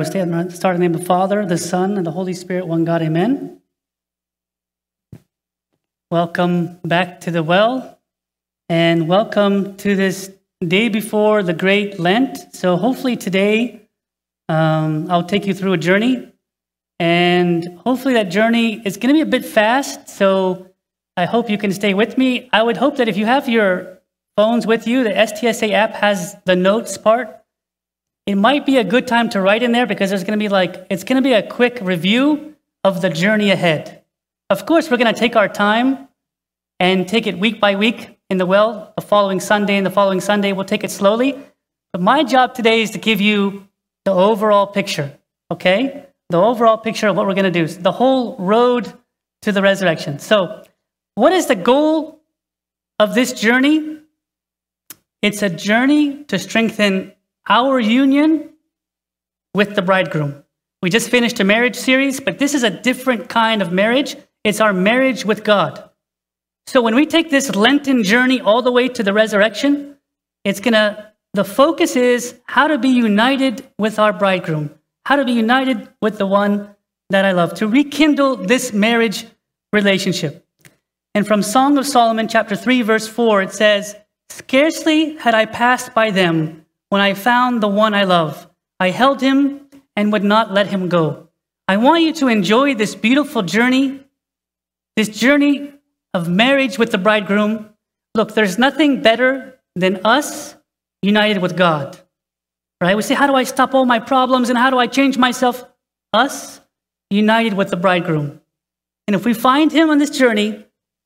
would start in the name of the Father, the Son, and the Holy Spirit, one God, amen. Welcome back to the well, and welcome to this day before the great Lent. So, hopefully, today um, I'll take you through a journey, and hopefully, that journey is going to be a bit fast. So, I hope you can stay with me. I would hope that if you have your phones with you, the STSA app has the notes part it might be a good time to write in there because there's going to be like, it's going to be a quick review of the journey ahead. Of course, we're going to take our time and take it week by week in the well, the following Sunday and the following Sunday. We'll take it slowly. But my job today is to give you the overall picture, okay? The overall picture of what we're going to do, the whole road to the resurrection. So, what is the goal of this journey? It's a journey to strengthen our union with the bridegroom. We just finished a marriage series, but this is a different kind of marriage. It's our marriage with God. So when we take this Lenten journey all the way to the resurrection, it's going to, the focus is how to be united with our bridegroom, how to be united with the one that I love, to rekindle this marriage relationship. And from Song of Solomon, chapter 3, verse 4, it says, Scarcely had I passed by them when I found the one I love. I held him and would not let him go. I want you to enjoy this beautiful journey, this journey of marriage with the bridegroom. Look, there's nothing better than us united with God. Right? We say, How do I stop all my problems and how do I change myself? Us united with the bridegroom. And if we find him on this journey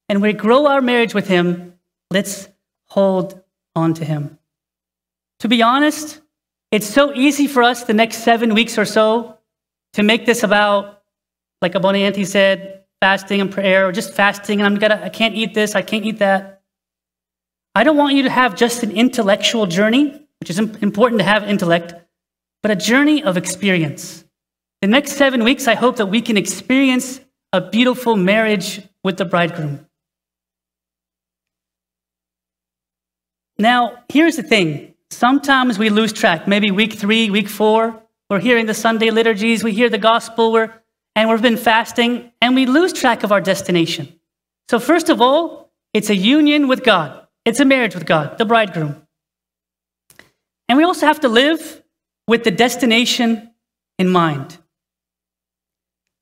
and we grow our marriage with him, let's hold on to him. To be honest, it's so easy for us the next seven weeks or so to make this about, like Abuna Anthony said, fasting and prayer, or just fasting, and I'm gonna, I can't eat this, I can't eat that. I don't want you to have just an intellectual journey, which is important to have intellect, but a journey of experience. The next seven weeks, I hope that we can experience a beautiful marriage with the bridegroom. Now, here's the thing Sometimes we lose track. Maybe week three, week four, we're hearing the Sunday liturgies, we hear the gospel, we're, and we've been fasting, and we lose track of our destination. So, first of all, it's a union with God, it's a marriage with God, the bridegroom. And we also have to live with the destination in mind.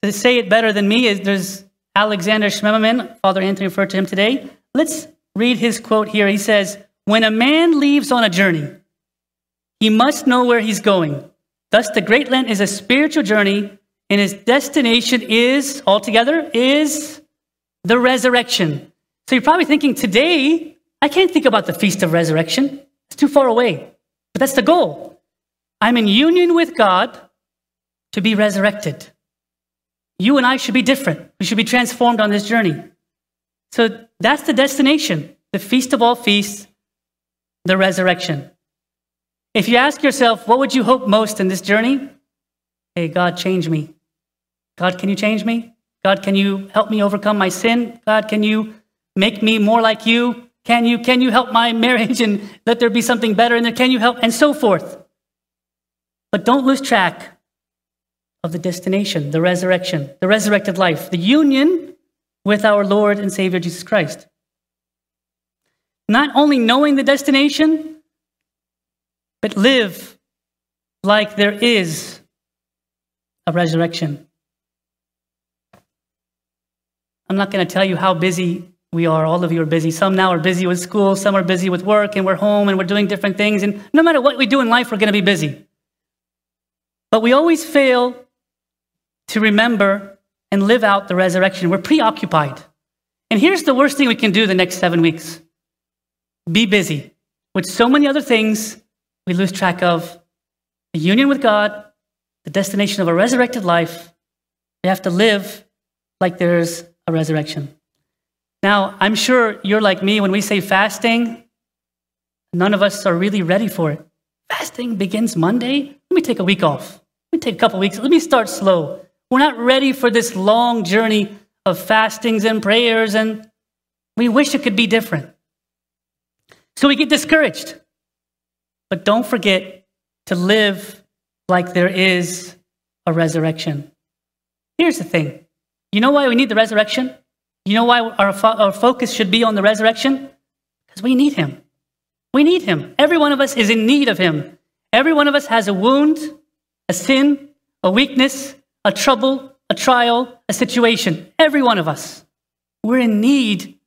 To say it better than me is there's Alexander Schmemann, Father Anthony referred to him today. Let's read his quote here. He says, When a man leaves on a journey, he must know where he's going. Thus, the Great Lent is a spiritual journey, and his destination is, altogether, is the resurrection. So you're probably thinking, today, I can't think about the Feast of Resurrection. It's too far away. But that's the goal. I'm in union with God to be resurrected. You and I should be different. We should be transformed on this journey. So that's the destination the feast of all feasts, the resurrection. If you ask yourself, what would you hope most in this journey? Hey, God, change me. God, can you change me? God, can you help me overcome my sin? God, can you make me more like you? Can you, can you help my marriage and let there be something better in there? Can you help? And so forth. But don't lose track of the destination, the resurrection, the resurrected life, the union with our Lord and Savior Jesus Christ. Not only knowing the destination, but live like there is a resurrection. I'm not going to tell you how busy we are. All of you are busy. Some now are busy with school, some are busy with work, and we're home and we're doing different things. And no matter what we do in life, we're going to be busy. But we always fail to remember and live out the resurrection. We're preoccupied. And here's the worst thing we can do the next seven weeks be busy with so many other things we lose track of the union with God, the destination of a resurrected life. We have to live like there's a resurrection. Now, I'm sure you're like me when we say fasting, none of us are really ready for it. Fasting begins Monday. Let me take a week off. Let me take a couple weeks. Let me start slow. We're not ready for this long journey of fastings and prayers, and we wish it could be different. So we get discouraged. But don't forget to live like there is a resurrection. Here's the thing you know why we need the resurrection? You know why our, fo- our focus should be on the resurrection? Because we need him. We need him. Every one of us is in need of him. Every one of us has a wound, a sin, a weakness, a trouble, a trial, a situation. Every one of us. We're in need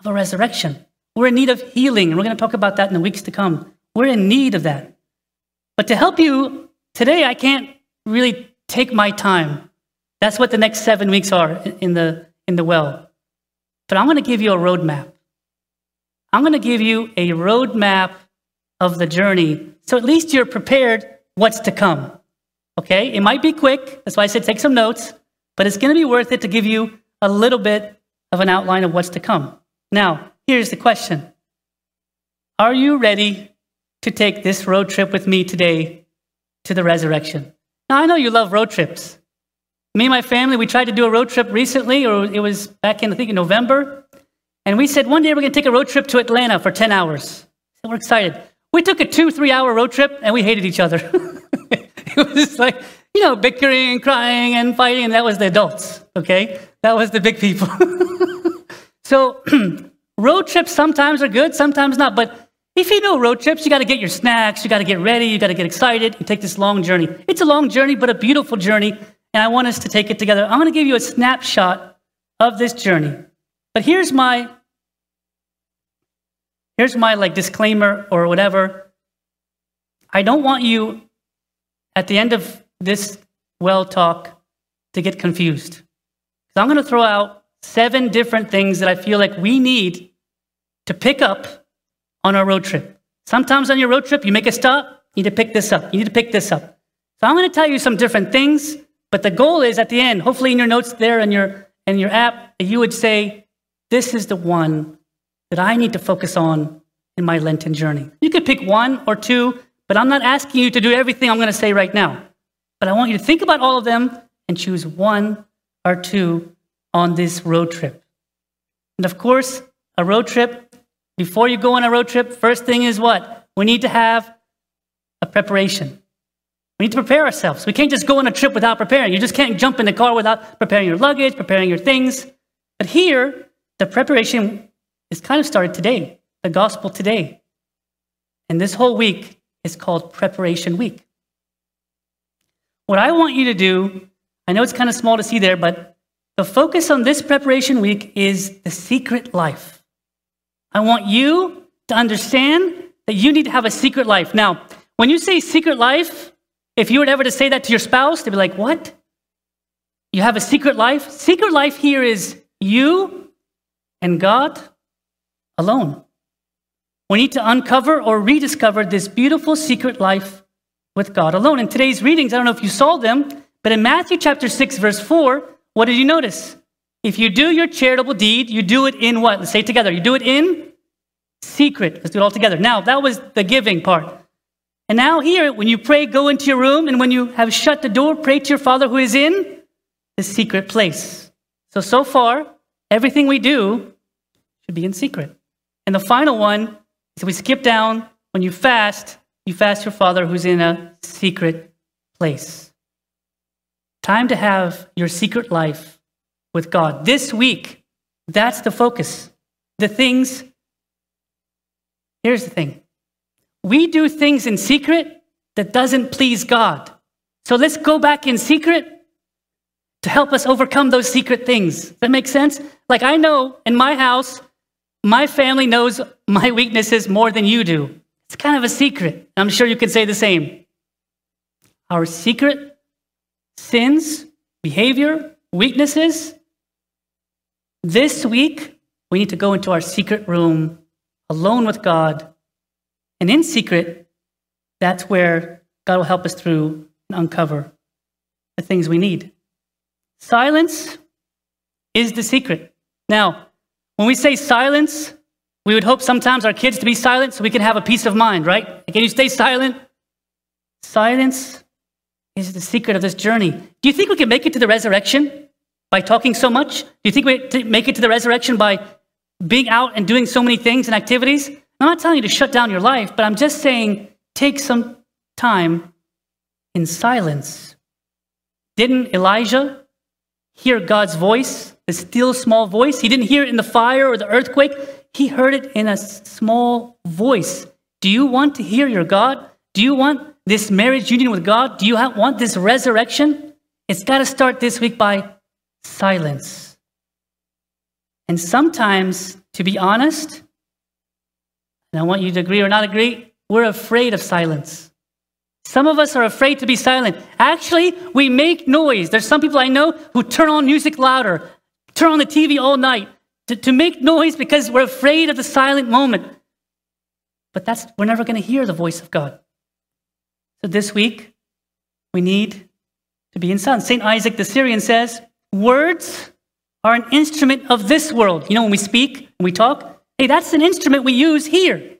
of a resurrection. We're in need of healing, and we're going to talk about that in the weeks to come. We're in need of that. But to help you today, I can't really take my time. That's what the next seven weeks are in the, in the well. But I'm going to give you a roadmap. I'm going to give you a roadmap of the journey. So at least you're prepared what's to come. Okay? It might be quick. That's why I said take some notes. But it's going to be worth it to give you a little bit of an outline of what's to come. Now, here's the question Are you ready to take this road trip with me today to the resurrection? Now, I know you love road trips. Me and my family, we tried to do a road trip recently, or it was back in, I think, in November. And we said, one day we're going to take a road trip to Atlanta for 10 hours. So we're excited. We took a two, three hour road trip and we hated each other. it was just like, you know, bickering and crying and fighting. And that was the adults, okay? That was the big people. so road trips sometimes are good, sometimes not. But if you know road trips, you got to get your snacks, you got to get ready, you got to get excited you take this long journey. It's a long journey, but a beautiful journey. And I want us to take it together. I'm going to give you a snapshot of this journey. But here's my here's my like disclaimer or whatever. I don't want you at the end of this well talk to get confused. So I'm going to throw out seven different things that I feel like we need to pick up on our road trip. Sometimes on your road trip, you make a stop, you need to pick this up. You need to pick this up. So I'm going to tell you some different things, but the goal is at the end, hopefully in your notes there in your in your app, you would say, this is the one that I need to focus on in my Lenten journey. You could pick one or two, but I'm not asking you to do everything I'm going to say right now. But I want you to think about all of them and choose one or two on this road trip. And of course, a road trip, before you go on a road trip, first thing is what? We need to have a preparation. We need to prepare ourselves. We can't just go on a trip without preparing. You just can't jump in the car without preparing your luggage, preparing your things. But here, the preparation is kind of started today, the gospel today. And this whole week is called Preparation Week. What I want you to do, I know it's kind of small to see there, but the focus on this preparation week is the secret life. I want you to understand that you need to have a secret life. Now, when you say secret life, if you were ever to say that to your spouse, they'd be like, What? You have a secret life? Secret life here is you and God alone. We need to uncover or rediscover this beautiful secret life with God alone. In today's readings, I don't know if you saw them, but in Matthew chapter 6, verse 4, what did you notice? If you do your charitable deed, you do it in what? Let's say it together. You do it in secret. Let's do it all together. Now, that was the giving part. And now, here, when you pray, go into your room, and when you have shut the door, pray to your Father who is in the secret place. So, so far, everything we do should be in secret. And the final one is we skip down when you fast, you fast your Father who's in a secret place. Time to have your secret life with God. This week, that's the focus. The things, here's the thing we do things in secret that doesn't please God. So let's go back in secret to help us overcome those secret things. Does that make sense? Like I know in my house, my family knows my weaknesses more than you do. It's kind of a secret. I'm sure you can say the same. Our secret sins, behavior, weaknesses. This week, we need to go into our secret room alone with God. And in secret, that's where God will help us through and uncover the things we need. Silence is the secret. Now, when we say silence, we would hope sometimes our kids to be silent so we can have a peace of mind, right? Can you stay silent? Silence is the secret of this journey. Do you think we can make it to the resurrection by talking so much? Do you think we make it to the resurrection by being out and doing so many things and activities? I'm not telling you to shut down your life, but I'm just saying take some time in silence Didn't Elijah hear God's voice, the still small voice? He didn't hear it in the fire or the earthquake. He heard it in a small voice. Do you want to hear your God? Do you want this marriage union with God? Do you want this resurrection? It's got to start this week by silence. And sometimes, to be honest, and I want you to agree or not agree, we're afraid of silence. Some of us are afraid to be silent. Actually, we make noise. There's some people I know who turn on music louder, turn on the TV all night to, to make noise because we're afraid of the silent moment. But that's we're never going to hear the voice of God. So this week, we need to be in silence. St. Isaac the Syrian says, Words are an instrument of this world. You know, when we speak, when we talk, hey, that's an instrument we use here.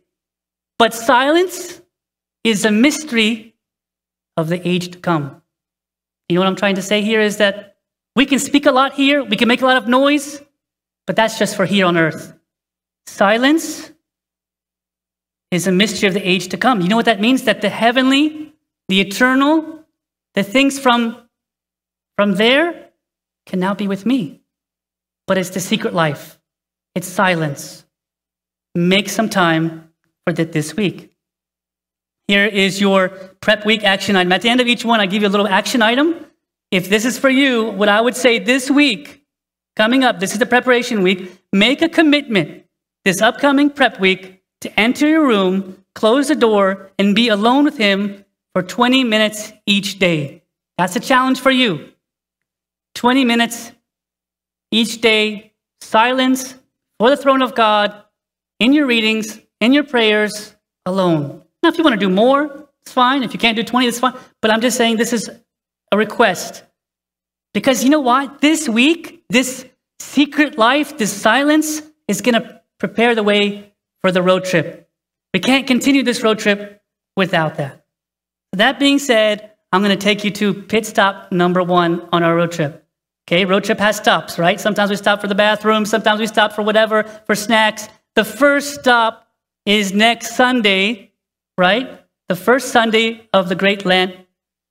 But silence is a mystery of the age to come. You know what I'm trying to say here is that we can speak a lot here, we can make a lot of noise, but that's just for here on earth. Silence is a mystery of the age to come. You know what that means? That the heavenly, the eternal, the things from, from there can now be with me. But it's the secret life, it's silence. Make some time for that this week. Here is your prep week action item. At the end of each one, I give you a little action item. If this is for you, what I would say this week, coming up, this is the preparation week, make a commitment this upcoming prep week to enter your room, close the door, and be alone with Him for 20 minutes each day. That's a challenge for you. 20 minutes each day, silence for the throne of God, in your readings, in your prayers, alone. Now, if you want to do more, it's fine. If you can't do 20, it's fine. But I'm just saying this is a request. Because you know what? This week, this secret life, this silence is going to prepare the way for the road trip. We can't continue this road trip without that. That being said, I'm going to take you to pit stop number one on our road trip. Okay, road trip has stops, right? Sometimes we stop for the bathroom, sometimes we stop for whatever, for snacks. The first stop is next Sunday, right? The first Sunday of the Great Lent,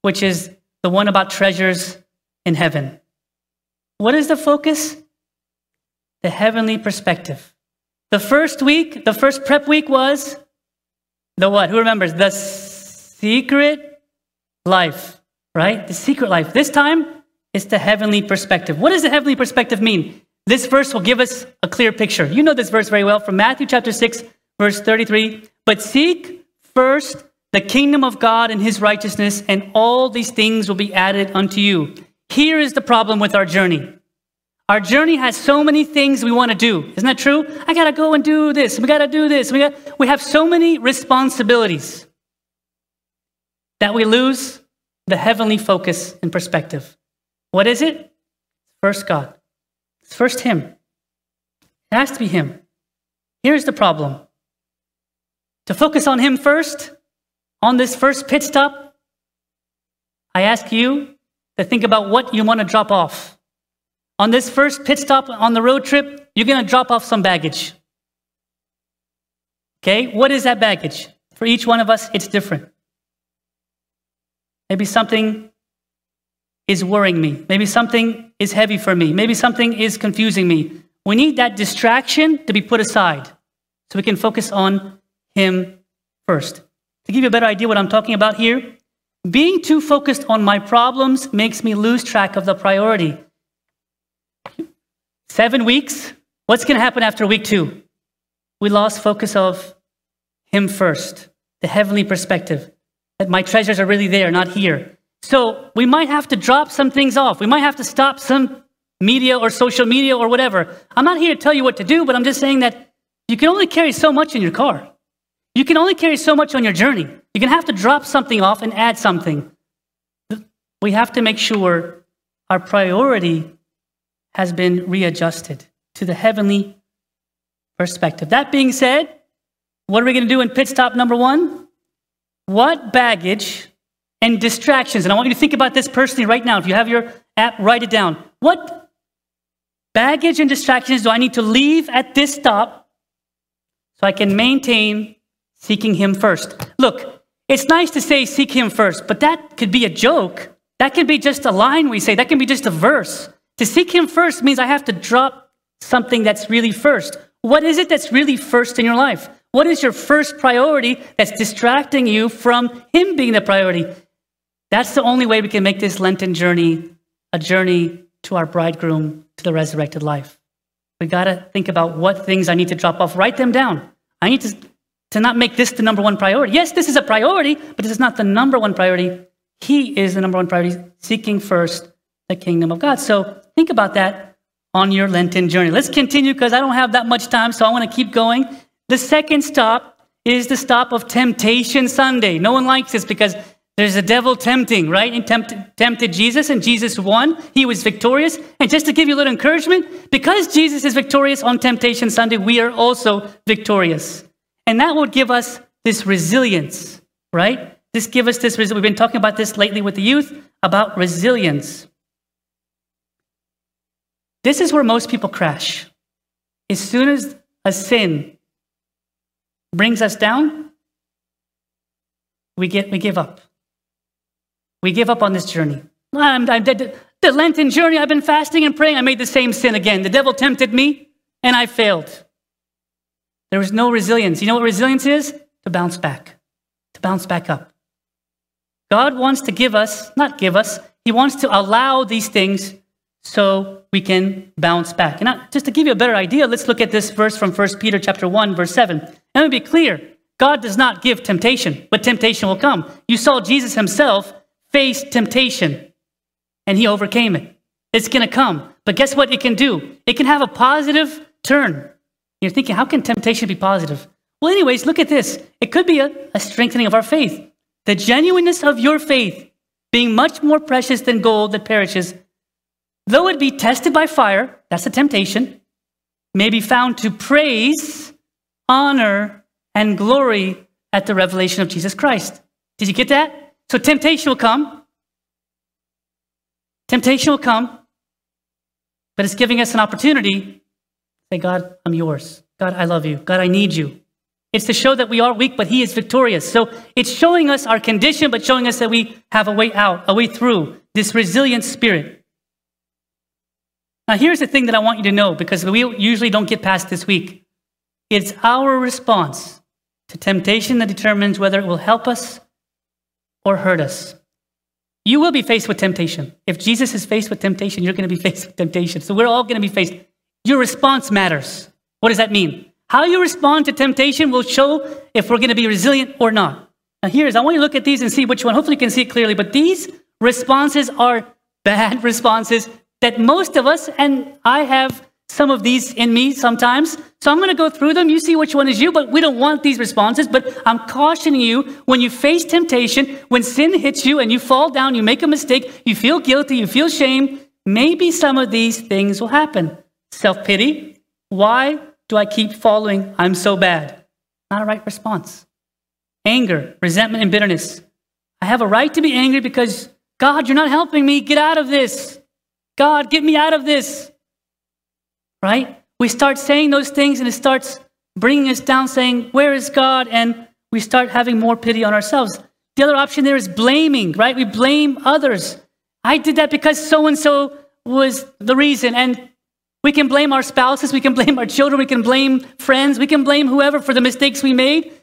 which is the one about treasures in heaven. What is the focus? The heavenly perspective. The first week, the first prep week was the what? Who remembers? The secret life, right? The secret life. This time, it's the heavenly perspective. What does the heavenly perspective mean? This verse will give us a clear picture. You know this verse very well from Matthew chapter 6, verse 33. But seek first the kingdom of God and his righteousness, and all these things will be added unto you. Here is the problem with our journey. Our journey has so many things we want to do. Isn't that true? I got to go and do this. We got to do this. We, got, we have so many responsibilities that we lose the heavenly focus and perspective. What is it? First God. It's first Him. It has to be Him. Here's the problem to focus on Him first, on this first pit stop, I ask you to think about what you want to drop off. On this first pit stop on the road trip, you're going to drop off some baggage. Okay, what is that baggage? For each one of us, it's different. Maybe something is worrying me. Maybe something is heavy for me. Maybe something is confusing me. We need that distraction to be put aside so we can focus on Him first. To give you a better idea what I'm talking about here, being too focused on my problems makes me lose track of the priority. Seven weeks, what's going to happen after week two? We lost focus of Him first, the heavenly perspective, that my treasures are really there, not here. So we might have to drop some things off. We might have to stop some media or social media or whatever. I'm not here to tell you what to do, but I'm just saying that you can only carry so much in your car. You can only carry so much on your journey. You can have to drop something off and add something. We have to make sure our priority has been readjusted to the heavenly perspective. That being said, what are we going to do in pit stop number one? What baggage and distractions. And I want you to think about this personally right now. If you have your app, write it down. What baggage and distractions do I need to leave at this stop so I can maintain seeking Him first? Look, it's nice to say seek Him first, but that could be a joke. That can be just a line we say, that can be just a verse. To seek Him first means I have to drop something that's really first. What is it that's really first in your life? What is your first priority that's distracting you from Him being the priority? That's the only way we can make this Lenten journey a journey to our bridegroom, to the resurrected life. We got to think about what things I need to drop off, write them down. I need to, to not make this the number one priority. Yes, this is a priority, but this is not the number one priority. He is the number one priority, seeking first the kingdom of God. So think about that on your Lenten journey. Let's continue because I don't have that much time, so I want to keep going. The second stop is the stop of Temptation Sunday. No one likes this because there's a devil tempting, right? He tempted, tempted Jesus, and Jesus won. He was victorious. And just to give you a little encouragement, because Jesus is victorious on Temptation Sunday, we are also victorious. And that would give us this resilience, right? This give us this. We've been talking about this lately with the youth about resilience. This is where most people crash. As soon as a sin brings us down, we get we give up. We give up on this journey. I'm, I'm. The Lenten journey, I've been fasting and praying. I made the same sin again. The devil tempted me and I failed. There was no resilience. You know what resilience is? To bounce back, to bounce back up. God wants to give us, not give us, He wants to allow these things so we can bounce back. And just to give you a better idea, let's look at this verse from 1 Peter chapter 1, verse 7. And let me be clear. God does not give temptation, but temptation will come. You saw Jesus himself face temptation and he overcame it. It's going to come. But guess what it can do? It can have a positive turn. You're thinking, how can temptation be positive? Well, anyways, look at this. It could be a, a strengthening of our faith. The genuineness of your faith being much more precious than gold that perishes, though it be tested by fire, that's a temptation, may be found to praise, honor, and glory at the revelation of Jesus Christ. Did you get that? So temptation will come. Temptation will come, but it's giving us an opportunity. Say, God, I'm yours. God, I love you. God, I need you. It's to show that we are weak, but He is victorious. So it's showing us our condition, but showing us that we have a way out, a way through this resilient spirit. Now, here's the thing that I want you to know because we usually don't get past this week. It's our response to temptation that determines whether it will help us or hurt us. You will be faced with temptation. If Jesus is faced with temptation, you're going to be faced with temptation. So we're all going to be faced. Your response matters. What does that mean? How you respond to temptation will show if we're going to be resilient or not. Now, here's, I want you to look at these and see which one. Hopefully, you can see it clearly. But these responses are bad responses that most of us, and I have some of these in me sometimes. So I'm going to go through them. You see which one is you, but we don't want these responses. But I'm cautioning you when you face temptation, when sin hits you and you fall down, you make a mistake, you feel guilty, you feel shame, maybe some of these things will happen. Self pity. Why do I keep following? I'm so bad. Not a right response. Anger, resentment, and bitterness. I have a right to be angry because God, you're not helping me. Get out of this. God, get me out of this right? We start saying those things and it starts bringing us down, saying, Where is God? And we start having more pity on ourselves. The other option there is blaming, right? We blame others. I did that because so and so was the reason. And we can blame our spouses, we can blame our children, we can blame friends, we can blame whoever for the mistakes we made.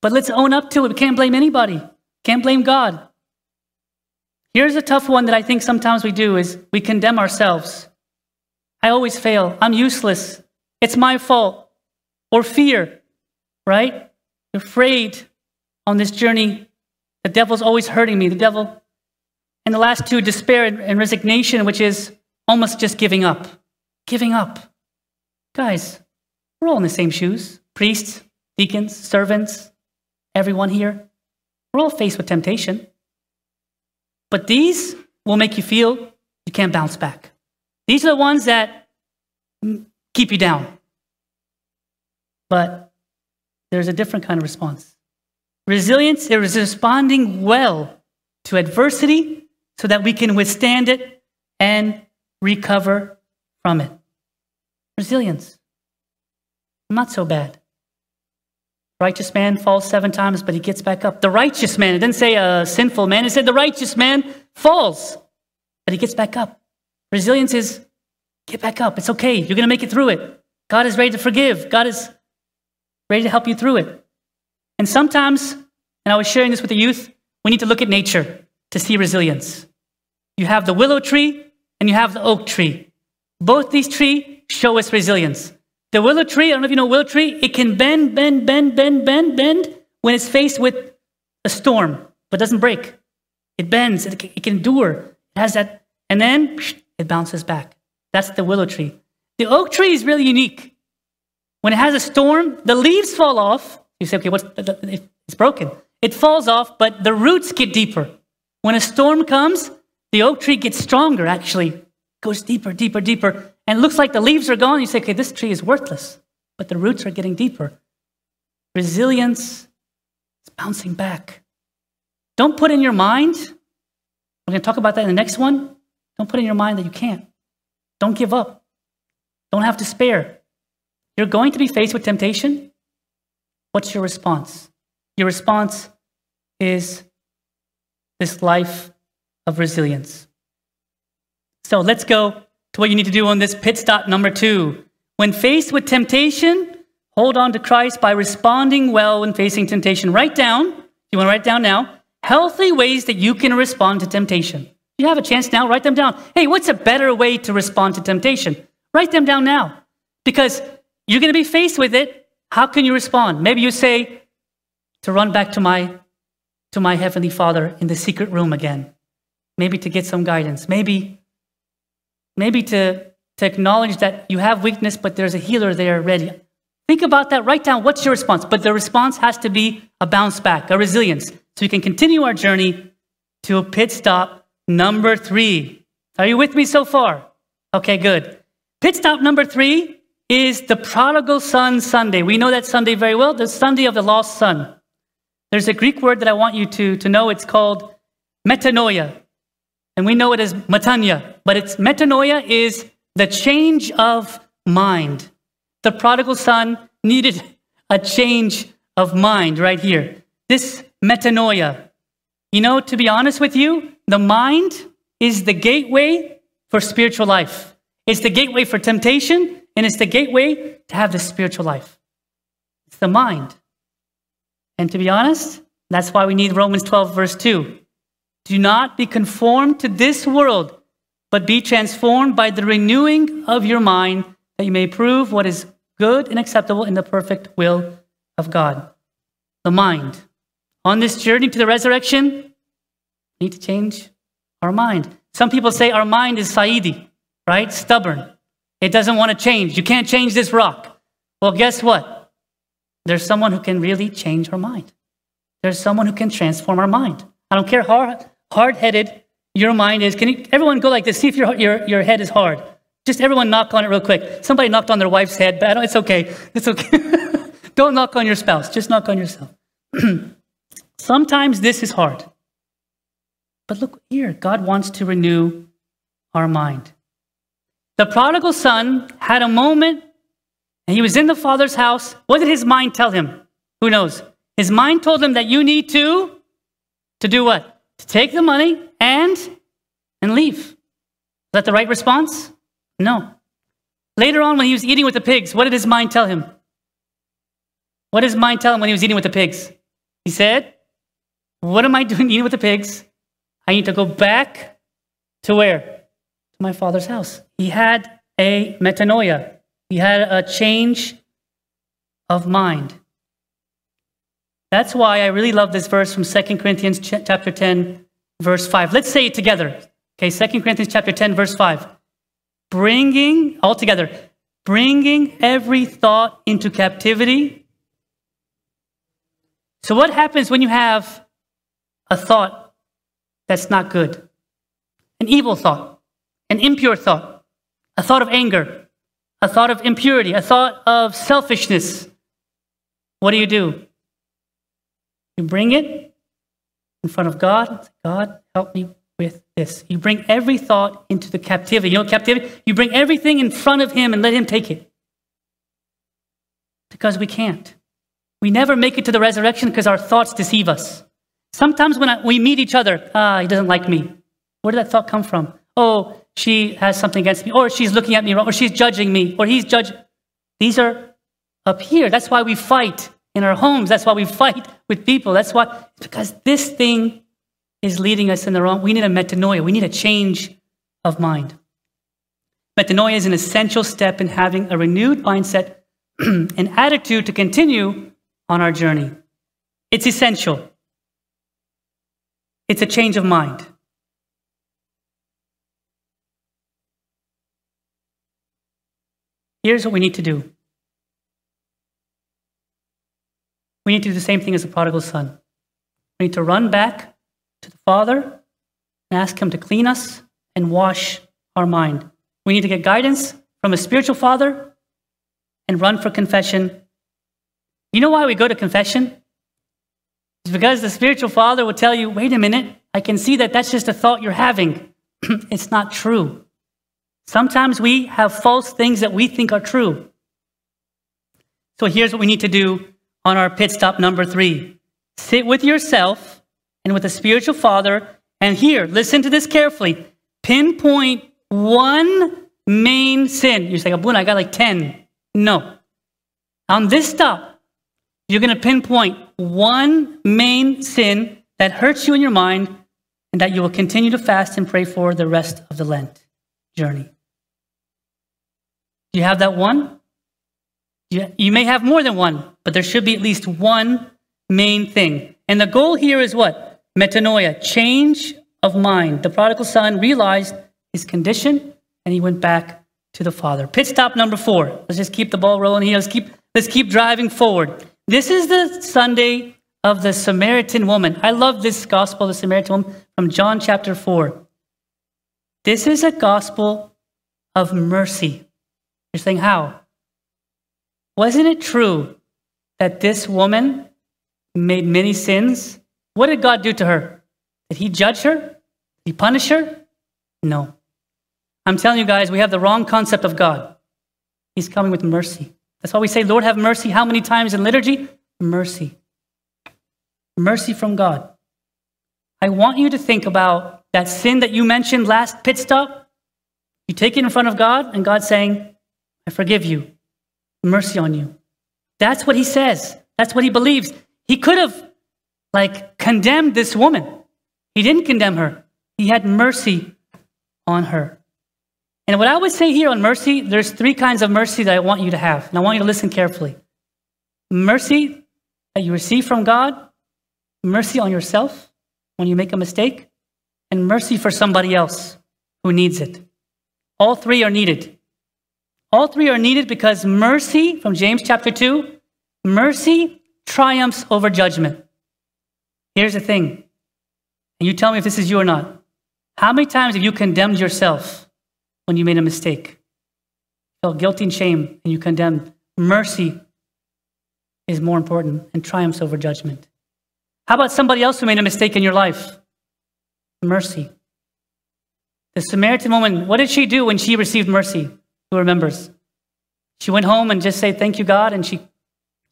But let's own up to it. We can't blame anybody. Can't blame God. Here's a tough one that I think sometimes we do is we condemn ourselves. I always fail. I'm useless. It's my fault. Or fear, right? You're afraid on this journey. The devil's always hurting me. The devil. And the last two, despair and resignation, which is almost just giving up. Giving up. Guys, we're all in the same shoes priests, deacons, servants, everyone here. We're all faced with temptation. But these will make you feel you can't bounce back. These are the ones that keep you down. But there's a different kind of response. Resilience is responding well to adversity so that we can withstand it and recover from it. Resilience. Not so bad. Righteous man falls seven times, but he gets back up. The righteous man, it didn't say a sinful man, it said the righteous man falls but he gets back up. Resilience is get back up. It's okay. You're going to make it through it. God is ready to forgive. God is ready to help you through it. And sometimes, and I was sharing this with the youth, we need to look at nature to see resilience. You have the willow tree and you have the oak tree. Both these trees show us resilience. The willow tree, I don't know if you know willow tree, it can bend, bend, bend, bend, bend, bend when it's faced with a storm, but doesn't break. It bends, it can, it can endure. It has that, and then it bounces back. That's the willow tree. The oak tree is really unique. When it has a storm, the leaves fall off. You say, okay, what's it's broken. It falls off, but the roots get deeper. When a storm comes, the oak tree gets stronger, actually, goes deeper, deeper, deeper, and looks like the leaves are gone. You say, okay, this tree is worthless, but the roots are getting deeper. Resilience is bouncing back. Don't put in your mind, we're going to talk about that in the next one. Don't put in your mind that you can't. Don't give up. Don't have despair. You're going to be faced with temptation. What's your response? Your response is this life of resilience. So let's go to what you need to do on this pit stop number two. When faced with temptation, hold on to Christ by responding well when facing temptation. Write down, you want to write down now, healthy ways that you can respond to temptation. You have a chance now, write them down. Hey, what's a better way to respond to temptation? Write them down now because you're going to be faced with it. How can you respond? Maybe you say, to run back to my, to my Heavenly Father in the secret room again. Maybe to get some guidance. Maybe, maybe to, to acknowledge that you have weakness, but there's a healer there ready. Think about that. Write down what's your response. But the response has to be a bounce back, a resilience. So we can continue our journey to a pit stop number three. Are you with me so far? Okay, good. Pit stop number three is the prodigal son Sunday. We know that Sunday very well, the Sunday of the lost son. There's a Greek word that I want you to, to know. It's called metanoia. And we know it as metania, but it's metanoia is the change of mind. The prodigal son needed a change of mind right here. This metanoia. You know, to be honest with you, the mind is the gateway for spiritual life. It's the gateway for temptation, and it's the gateway to have the spiritual life. It's the mind. And to be honest, that's why we need Romans 12, verse 2. Do not be conformed to this world, but be transformed by the renewing of your mind, that you may prove what is good and acceptable in the perfect will of God. The mind. On this journey to the resurrection, need to change our mind. Some people say our mind is Saidi, right? Stubborn. It doesn't want to change. You can't change this rock. Well, guess what? There's someone who can really change our mind. There's someone who can transform our mind. I don't care how hard headed your mind is. Can you, everyone go like this? See if your, your, your head is hard. Just everyone knock on it real quick. Somebody knocked on their wife's head, but it's okay. It's okay. don't knock on your spouse, just knock on yourself. Sometimes this is hard. But look here, God wants to renew our mind. The prodigal son had a moment and he was in the father's house. What did his mind tell him? Who knows? His mind told him that you need to, to do what? To take the money and, and leave. Is that the right response? No. Later on, when he was eating with the pigs, what did his mind tell him? What did his mind tell him when he was eating with the pigs? He said, What am I doing eating with the pigs? I need to go back to where? To my father's house. He had a metanoia, he had a change of mind. That's why I really love this verse from 2 Corinthians chapter 10, verse 5. Let's say it together. Okay, 2 Corinthians chapter 10, verse 5. Bringing, all together, bringing every thought into captivity. So, what happens when you have a thought that's not good? An evil thought, an impure thought, a thought of anger, a thought of impurity, a thought of selfishness, what do you do? You bring it in front of God. God, help me with this. You bring every thought into the captivity. You know captivity? You bring everything in front of Him and let Him take it. Because we can't. We never make it to the resurrection because our thoughts deceive us. Sometimes when I, we meet each other, ah, he doesn't like me. Where did that thought come from? oh, she has something against me, or she's looking at me wrong, or she's judging me, or he's judging. These are up here. That's why we fight in our homes. That's why we fight with people. That's why, because this thing is leading us in the wrong. We need a metanoia. We need a change of mind. Metanoia is an essential step in having a renewed mindset and attitude to continue on our journey. It's essential. It's a change of mind. Here's what we need to do we need to do the same thing as the prodigal son. We need to run back to the Father and ask Him to clean us and wash our mind. We need to get guidance from a spiritual father and run for confession. You know why we go to confession? It's because the spiritual father will tell you, wait a minute, I can see that that's just a thought you're having. it's not true. Sometimes we have false things that we think are true. So here's what we need to do on our pit stop number three sit with yourself and with the spiritual father. And here, listen to this carefully. Pinpoint one main sin. You're saying, Abuna, I got like 10. No. On this stop, you're going to pinpoint one main sin that hurts you in your mind and that you will continue to fast and pray for the rest of the Lent journey. Do you have that one? You, you may have more than one, but there should be at least one main thing. And the goal here is what? Metanoia, change of mind. The prodigal son realized his condition and he went back to the father. Pit stop number four. Let's just keep the ball rolling here. Let's keep, let's keep driving forward. This is the Sunday of the Samaritan woman. I love this gospel, the Samaritan woman, from John chapter 4. This is a gospel of mercy. You're saying, how? Wasn't it true that this woman made many sins? What did God do to her? Did he judge her? Did he punish her? No. I'm telling you guys, we have the wrong concept of God. He's coming with mercy. That's why we say, Lord, have mercy. How many times in liturgy? Mercy. Mercy from God. I want you to think about that sin that you mentioned last pit stop. You take it in front of God, and God's saying, I forgive you. Mercy on you. That's what he says. That's what he believes. He could have, like, condemned this woman. He didn't condemn her, he had mercy on her. And what I would say here on mercy, there's three kinds of mercy that I want you to have. And I want you to listen carefully mercy that you receive from God, mercy on yourself when you make a mistake, and mercy for somebody else who needs it. All three are needed. All three are needed because mercy, from James chapter 2, mercy triumphs over judgment. Here's the thing, and you tell me if this is you or not. How many times have you condemned yourself when you made a mistake? Felt guilty and shame, and you condemned. Mercy is more important and triumphs over judgment. How about somebody else who made a mistake in your life? Mercy. The Samaritan woman, what did she do when she received mercy? Who remembers? She went home and just said, Thank you, God, and she,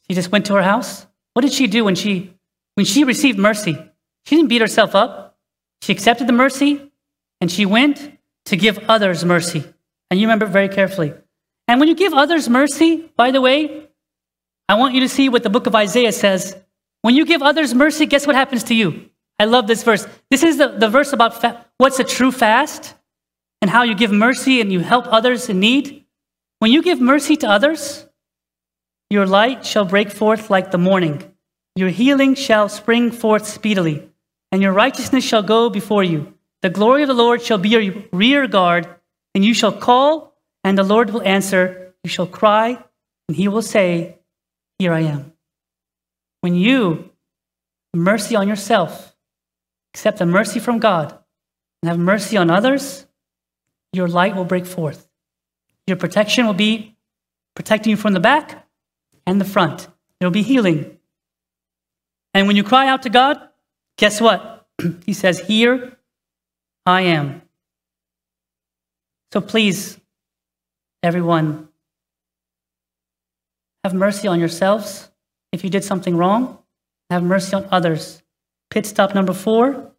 she just went to her house. What did she do when she, when she received mercy? She didn't beat herself up. She accepted the mercy and she went to give others mercy. And you remember very carefully. And when you give others mercy, by the way, I want you to see what the book of Isaiah says. When you give others mercy, guess what happens to you? I love this verse. This is the, the verse about fa- what's a true fast and how you give mercy and you help others in need. When you give mercy to others, your light shall break forth like the morning. Your healing shall spring forth speedily, and your righteousness shall go before you. The glory of the Lord shall be your rear guard, and you shall call, and the Lord will answer. You shall cry, and he will say, Here I am. When you mercy on yourself, accept the mercy from God, and have mercy on others, your light will break forth. Your protection will be protecting you from the back and the front. There will be healing. And when you cry out to God, guess what? he says, Here I am. So please, everyone, have mercy on yourselves if you did something wrong. Have mercy on others. Pit stop number four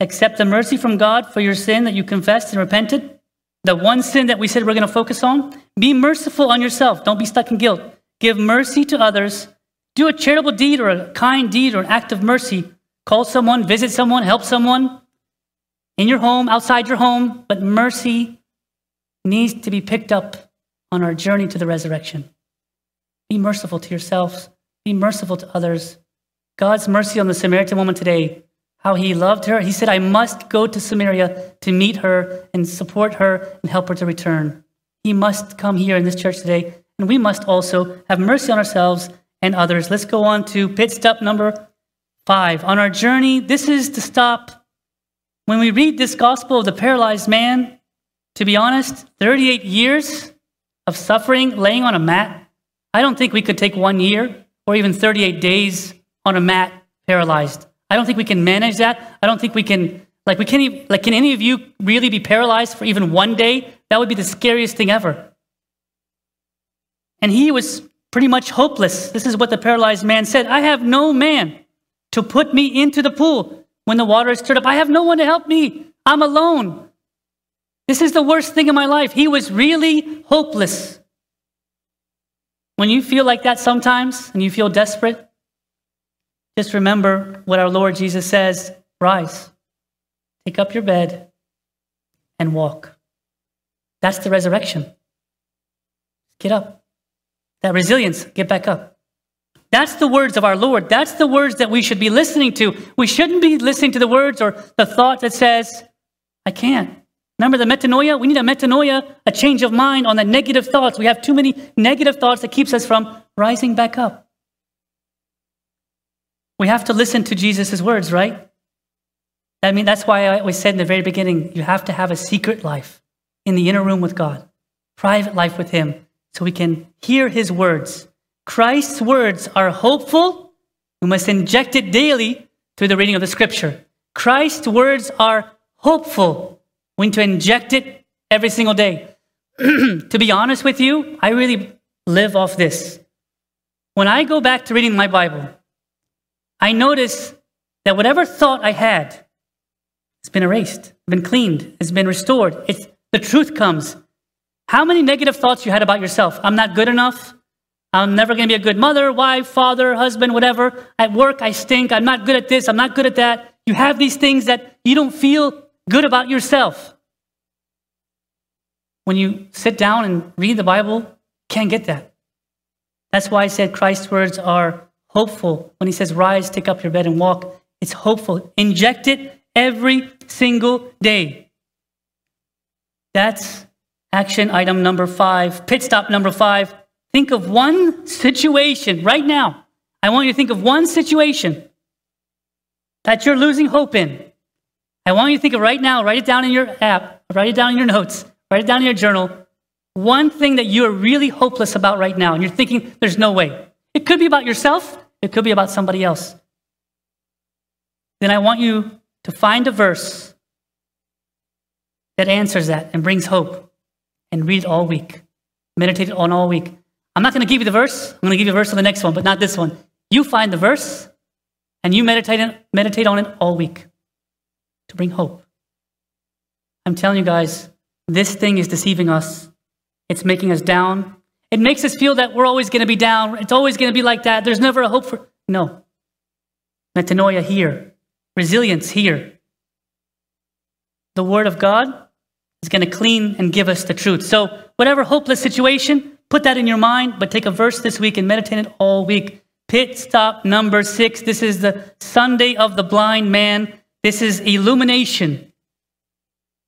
accept the mercy from God for your sin that you confessed and repented. The one sin that we said we're going to focus on. Be merciful on yourself. Don't be stuck in guilt. Give mercy to others. Do a charitable deed or a kind deed or an act of mercy. Call someone, visit someone, help someone in your home, outside your home. But mercy needs to be picked up on our journey to the resurrection. Be merciful to yourselves. Be merciful to others. God's mercy on the Samaritan woman today, how he loved her. He said, I must go to Samaria to meet her and support her and help her to return. He must come here in this church today, and we must also have mercy on ourselves and others. Let's go on to pit stop number five. On our journey, this is to stop. When we read this gospel of the paralyzed man, to be honest, 38 years of suffering laying on a mat I don't think we could take one year or even 38 days on a mat paralyzed. I don't think we can manage that. I don't think we can, like, we can't even, like, can any of you really be paralyzed for even one day? That would be the scariest thing ever. And he was pretty much hopeless. This is what the paralyzed man said I have no man to put me into the pool when the water is stirred up. I have no one to help me. I'm alone. This is the worst thing in my life. He was really hopeless. When you feel like that sometimes and you feel desperate, just remember what our Lord Jesus says rise, take up your bed, and walk. That's the resurrection. Get up. That resilience, get back up. That's the words of our Lord. That's the words that we should be listening to. We shouldn't be listening to the words or the thought that says, I can't. Remember the metanoia? We need a metanoia, a change of mind on the negative thoughts. We have too many negative thoughts that keeps us from rising back up. We have to listen to Jesus' words, right? I mean, that's why I always said in the very beginning, you have to have a secret life in the inner room with God, private life with Him, so we can hear His words. Christ's words are hopeful. We must inject it daily through the reading of the scripture. Christ's words are hopeful. We need to inject it every single day. to be honest with you, I really live off this. When I go back to reading my Bible, I notice that whatever thought I had, it's been erased, been cleaned, it's been restored. It's the truth comes. How many negative thoughts you had about yourself? I'm not good enough. I'm never going to be a good mother, wife, father, husband, whatever. At work, I stink. I'm not good at this. I'm not good at that. You have these things that you don't feel good about yourself. When you sit down and read the Bible, can't get that. That's why I said Christ's words are hopeful. When he says, rise, take up your bed and walk, it's hopeful. Inject it every single day. That's action item number five. Pit stop number five. Think of one situation right now. I want you to think of one situation that you're losing hope in. I want you to think of right now, write it down in your app, write it down in your notes, write it down in your journal. One thing that you are really hopeless about right now, and you're thinking, there's no way. It could be about yourself, it could be about somebody else. Then I want you to find a verse that answers that and brings hope and read it all week. Meditate on all week. I'm not going to give you the verse. I'm going to give you a verse on the next one, but not this one. You find the verse and you meditate, meditate on it all week to bring hope. I'm telling you guys, this thing is deceiving us. It's making us down. It makes us feel that we're always going to be down. It's always going to be like that. There's never a hope for. No. Metanoia here. Resilience here. The Word of God is going to clean and give us the truth. So, whatever hopeless situation, put that in your mind, but take a verse this week and meditate it all week. Pit stop number six. This is the Sunday of the blind man. This is illumination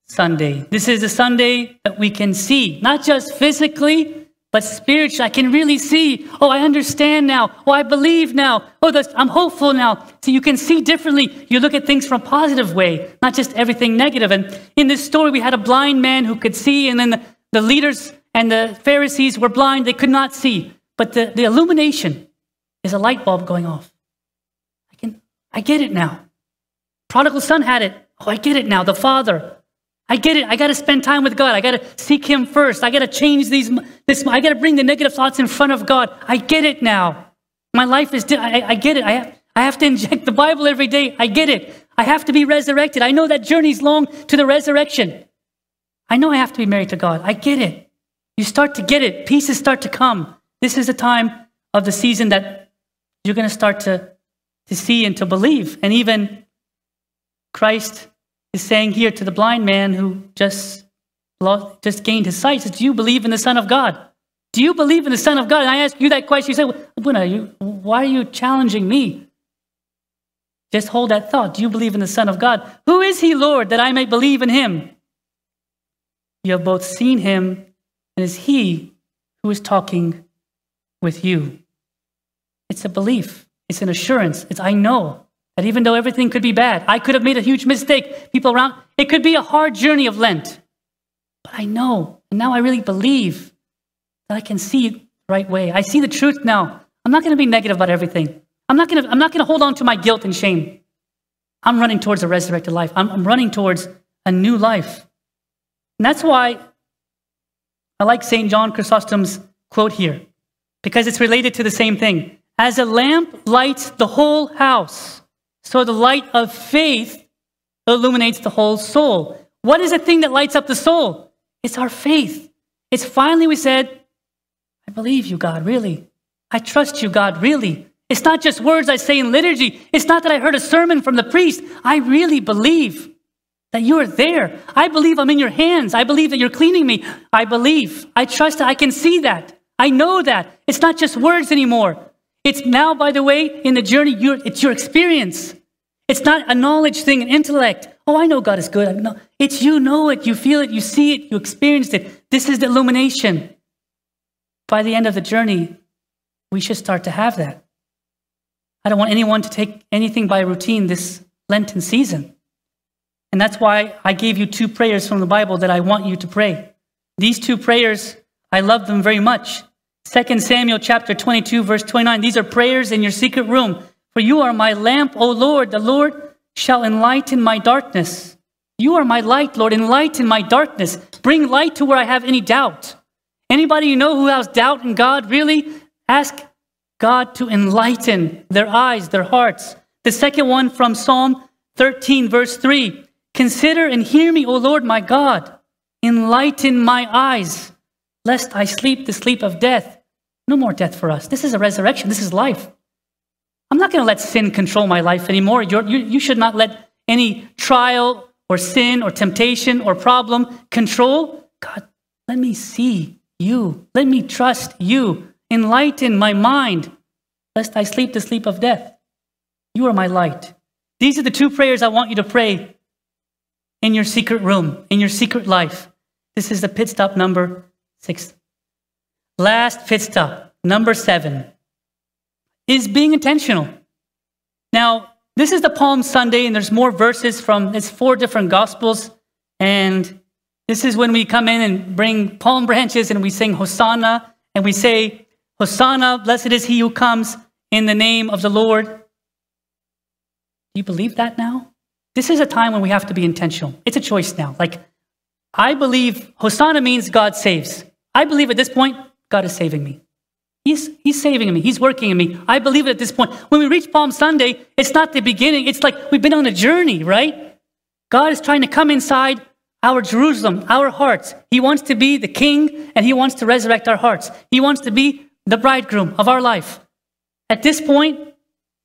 Sunday. This is a Sunday that we can see, not just physically, but spiritually. I can really see. Oh, I understand now. Oh, I believe now. Oh, I'm hopeful now. So you can see differently. You look at things from a positive way, not just everything negative. And in this story, we had a blind man who could see, and then the, the leaders and the Pharisees were blind. They could not see. But the, the illumination is a light bulb going off. I can, I get it now. Prodigal son had it. Oh, I get it now. The father. I get it. I got to spend time with God. I got to seek Him first. I got to change these. This. I got to bring the negative thoughts in front of God. I get it now. My life is. I, I get it. I have, I have to inject the Bible every day. I get it. I have to be resurrected. I know that journey's long to the resurrection. I know I have to be married to God. I get it. You start to get it. Pieces start to come. This is a time of the season that you're going to start to, to see and to believe. And even Christ is saying here to the blind man who just, lost, just gained his sight, says, Do you believe in the Son of God? Do you believe in the Son of God? And I ask you that question. You say, well, you, why are you challenging me? Just hold that thought. Do you believe in the Son of God? Who is he, Lord, that I may believe in him? You have both seen him, and is he who is talking with you. It's a belief, it's an assurance. It's I know that even though everything could be bad, I could have made a huge mistake, people around, it could be a hard journey of Lent. But I know, and now I really believe that I can see it the right way. I see the truth now. I'm not going to be negative about everything. I'm not going to, I'm not going to hold on to my guilt and shame. I'm running towards a resurrected life. I'm, I'm running towards a new life. And that's why I like St. John Chrysostom's quote here, because it's related to the same thing. As a lamp lights the whole house, so the light of faith illuminates the whole soul. What is the thing that lights up the soul? It's our faith. It's finally we said, I believe you, God, really. I trust you, God, really. It's not just words I say in liturgy. It's not that I heard a sermon from the priest. I really believe that you are there. I believe I'm in your hands. I believe that you're cleaning me. I believe. I trust that. I can see that. I know that. It's not just words anymore. It's now, by the way, in the journey, it's your experience. It's not a knowledge thing, an intellect. Oh, I know God is good. No, it's you know it, you feel it, you see it, you experienced it. This is the illumination. By the end of the journey, we should start to have that. I don't want anyone to take anything by routine this Lenten season. And that's why I gave you two prayers from the Bible that I want you to pray. These two prayers, I love them very much. 2 Samuel chapter 22 verse 29. These are prayers in your secret room. For you are my lamp, O Lord. The Lord shall enlighten my darkness. You are my light, Lord. Enlighten my darkness. Bring light to where I have any doubt. Anybody you know who has doubt in God, really ask God to enlighten their eyes, their hearts. The second one from Psalm 13, verse 3. Consider and hear me, O Lord my God. Enlighten my eyes, lest I sleep the sleep of death. No more death for us. This is a resurrection. This is life. I'm not going to let sin control my life anymore. You're, you, you should not let any trial or sin or temptation or problem control. God, let me see you. Let me trust you. Enlighten my mind, lest I sleep the sleep of death. You are my light. These are the two prayers I want you to pray in your secret room, in your secret life. This is the pit stop number six. Last pit stop, number seven, is being intentional. Now, this is the Palm Sunday, and there's more verses from it's four different gospels. And this is when we come in and bring palm branches and we sing Hosanna and we say, Hosanna, blessed is he who comes in the name of the Lord. Do you believe that now? This is a time when we have to be intentional. It's a choice now. Like, I believe Hosanna means God saves. I believe at this point, God is saving me. He's, he's saving me. He's working in me. I believe it at this point. When we reach Palm Sunday, it's not the beginning. It's like we've been on a journey, right? God is trying to come inside our Jerusalem, our hearts. He wants to be the king and he wants to resurrect our hearts. He wants to be the bridegroom of our life. At this point,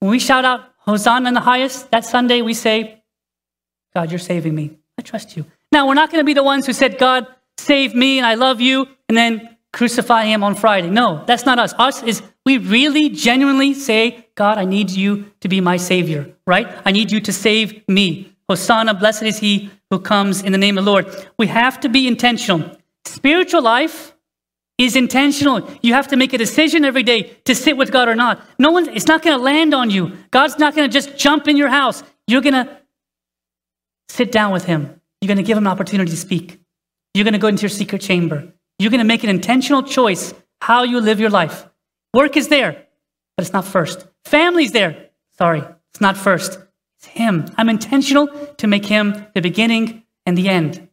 when we shout out Hosanna in the highest, that Sunday we say, God, you're saving me. I trust you. Now, we're not going to be the ones who said, God, save me and I love you, and then crucify him on Friday. No, that's not us. Us is we really genuinely say, God, I need you to be my savior, right? I need you to save me. Hosanna, blessed is he who comes in the name of the Lord. We have to be intentional. Spiritual life is intentional. You have to make a decision every day to sit with God or not. No one, it's not going to land on you. God's not going to just jump in your house. You're going to Sit down with him. You're going to give him an opportunity to speak. You're going to go into your secret chamber. You're going to make an intentional choice how you live your life. Work is there, but it's not first. Family's there. Sorry, it's not first. It's him. I'm intentional to make him the beginning and the end.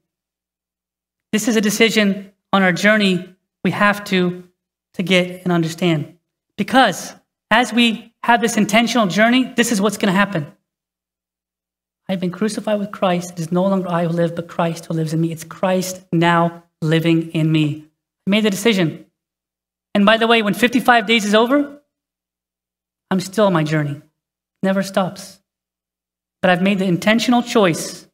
This is a decision on our journey we have to, to get and understand. Because as we have this intentional journey, this is what's going to happen. I've been crucified with Christ. It is no longer I who live, but Christ who lives in me. It's Christ now living in me. I made the decision. And by the way, when 55 days is over, I'm still on my journey. Never stops. But I've made the intentional choice.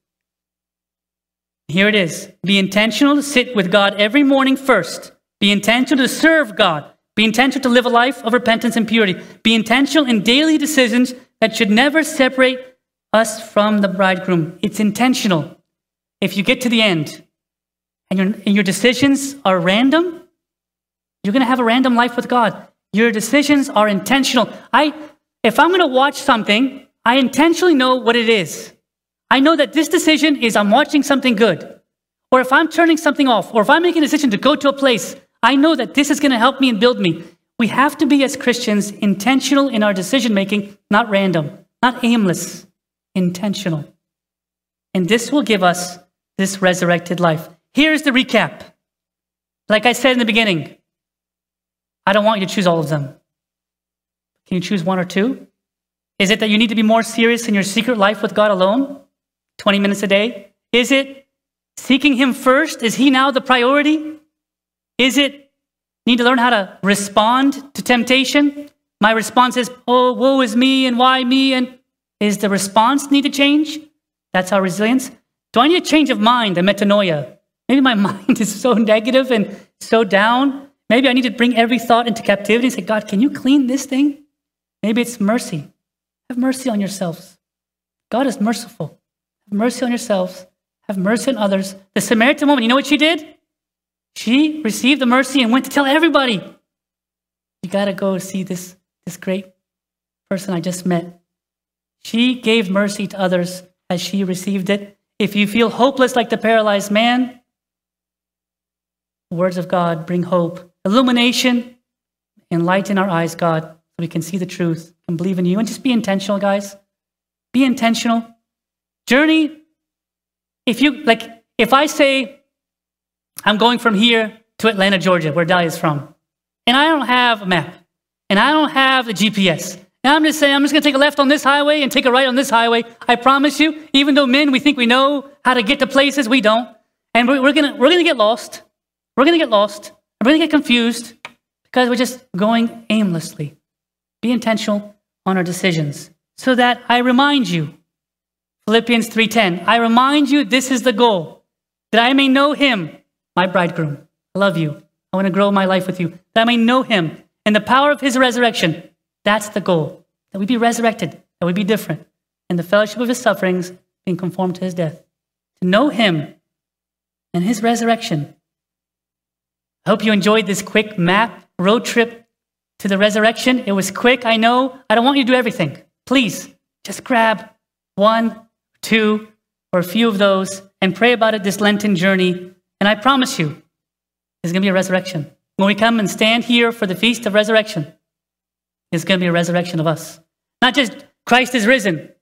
Here it is. Be intentional to sit with God every morning first. Be intentional to serve God. Be intentional to live a life of repentance and purity. Be intentional in daily decisions that should never separate us from the bridegroom. It's intentional. If you get to the end and your, and your decisions are random, you're going to have a random life with God. Your decisions are intentional. I, if I'm going to watch something, I intentionally know what it is. I know that this decision is I'm watching something good. Or if I'm turning something off, or if I'm making a decision to go to a place, I know that this is going to help me and build me. We have to be, as Christians, intentional in our decision making, not random, not aimless, intentional. And this will give us this resurrected life. Here's the recap. Like I said in the beginning, I don't want you to choose all of them. Can you choose one or two? Is it that you need to be more serious in your secret life with God alone? 20 minutes a day? Is it seeking Him first? Is He now the priority? Is it need to learn how to respond to temptation? My response is, oh, woe is me and why me? And is the response need to change? That's our resilience. Do I need a change of mind, a metanoia? Maybe my mind is so negative and so down. Maybe I need to bring every thought into captivity and say, God, can you clean this thing? Maybe it's mercy. Have mercy on yourselves. God is merciful. Have mercy on yourselves. Have mercy on others. The Samaritan woman, you know what she did? She received the mercy and went to tell everybody. You got to go see this, this great person I just met. She gave mercy to others as she received it. If you feel hopeless like the paralyzed man, the words of God bring hope, illumination, enlighten our eyes, God, so we can see the truth and believe in you. And just be intentional, guys. Be intentional. Journey. If you like, if I say I'm going from here to Atlanta, Georgia, where Dahlia is from, and I don't have a map, and I don't have the GPS, now I'm just saying, I'm just going to take a left on this highway and take a right on this highway. I promise you, even though men, we think we know how to get to places, we don't. And we're, we're going we're to get lost. We're going to get lost. We're going to get confused because we're just going aimlessly. Be intentional on our decisions so that I remind you, Philippians 3.10, I remind you this is the goal, that I may know him, my bridegroom. I love you. I want to grow my life with you, that I may know him and the power of his resurrection that's the goal, that we be resurrected, that we be different, in the fellowship of his sufferings, being conformed to his death. To know him and his resurrection. I hope you enjoyed this quick map road trip to the resurrection. It was quick, I know. I don't want you to do everything. Please, just grab one, two, or a few of those and pray about it this Lenten journey. And I promise you, there's going to be a resurrection. When we come and stand here for the Feast of Resurrection, it's going to be a resurrection of us. Not just Christ is risen, it's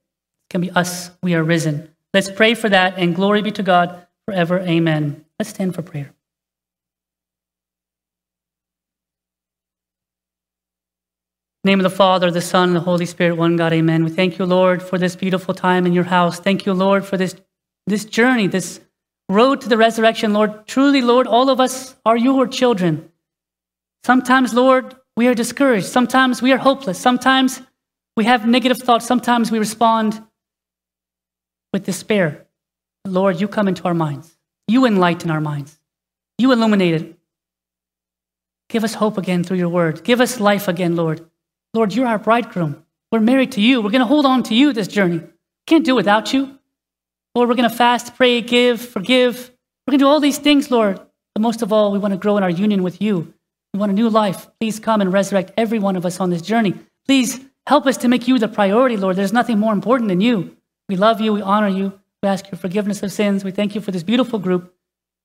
going to be us. We are risen. Let's pray for that, and glory be to God forever. Amen. Let's stand for prayer. name of the Father, the Son, and the Holy Spirit, one God, amen. We thank you, Lord, for this beautiful time in your house. Thank you, Lord, for this, this journey, this road to the resurrection, Lord. Truly, Lord, all of us are your children. Sometimes, Lord, we are discouraged. Sometimes we are hopeless. Sometimes we have negative thoughts. Sometimes we respond with despair. Lord, you come into our minds. You enlighten our minds. You illuminate it. Give us hope again through your word. Give us life again, Lord. Lord, you're our bridegroom. We're married to you. We're going to hold on to you this journey. Can't do without you. Lord, we're going to fast, pray, give, forgive. We're going to do all these things, Lord. But most of all, we want to grow in our union with you. We want a new life. Please come and resurrect every one of us on this journey. Please help us to make you the priority, Lord. There's nothing more important than you. We love you. We honor you. We ask your forgiveness of sins. We thank you for this beautiful group.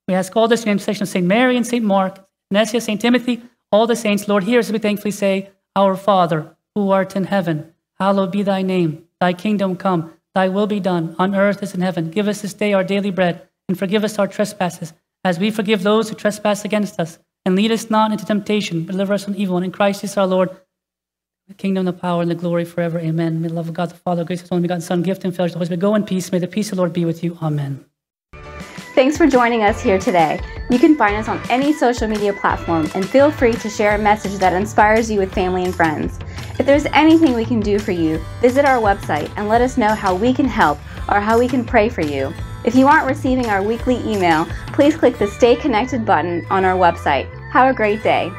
We ask all this in the intercession of St. Mary and St. Mark, Nessia, St. Timothy, all the saints. Lord, hear us we thankfully say, Our Father, who art in heaven, hallowed be thy name. Thy kingdom come. Thy will be done on earth as in heaven. Give us this day our daily bread, and forgive us our trespasses, as we forgive those who trespass against us and lead us not into temptation, but deliver us from evil. And in Christ Jesus our Lord, the kingdom, the power, and the glory forever. Amen. May the love of God the Father, grace of only begotten Son, gift and fellowship of the Holy Spirit go in peace. May the peace of the Lord be with you. Amen. Thanks for joining us here today. You can find us on any social media platform and feel free to share a message that inspires you with family and friends. If there's anything we can do for you, visit our website and let us know how we can help or how we can pray for you. If you aren't receiving our weekly email, please click the Stay Connected button on our website. Have a great day.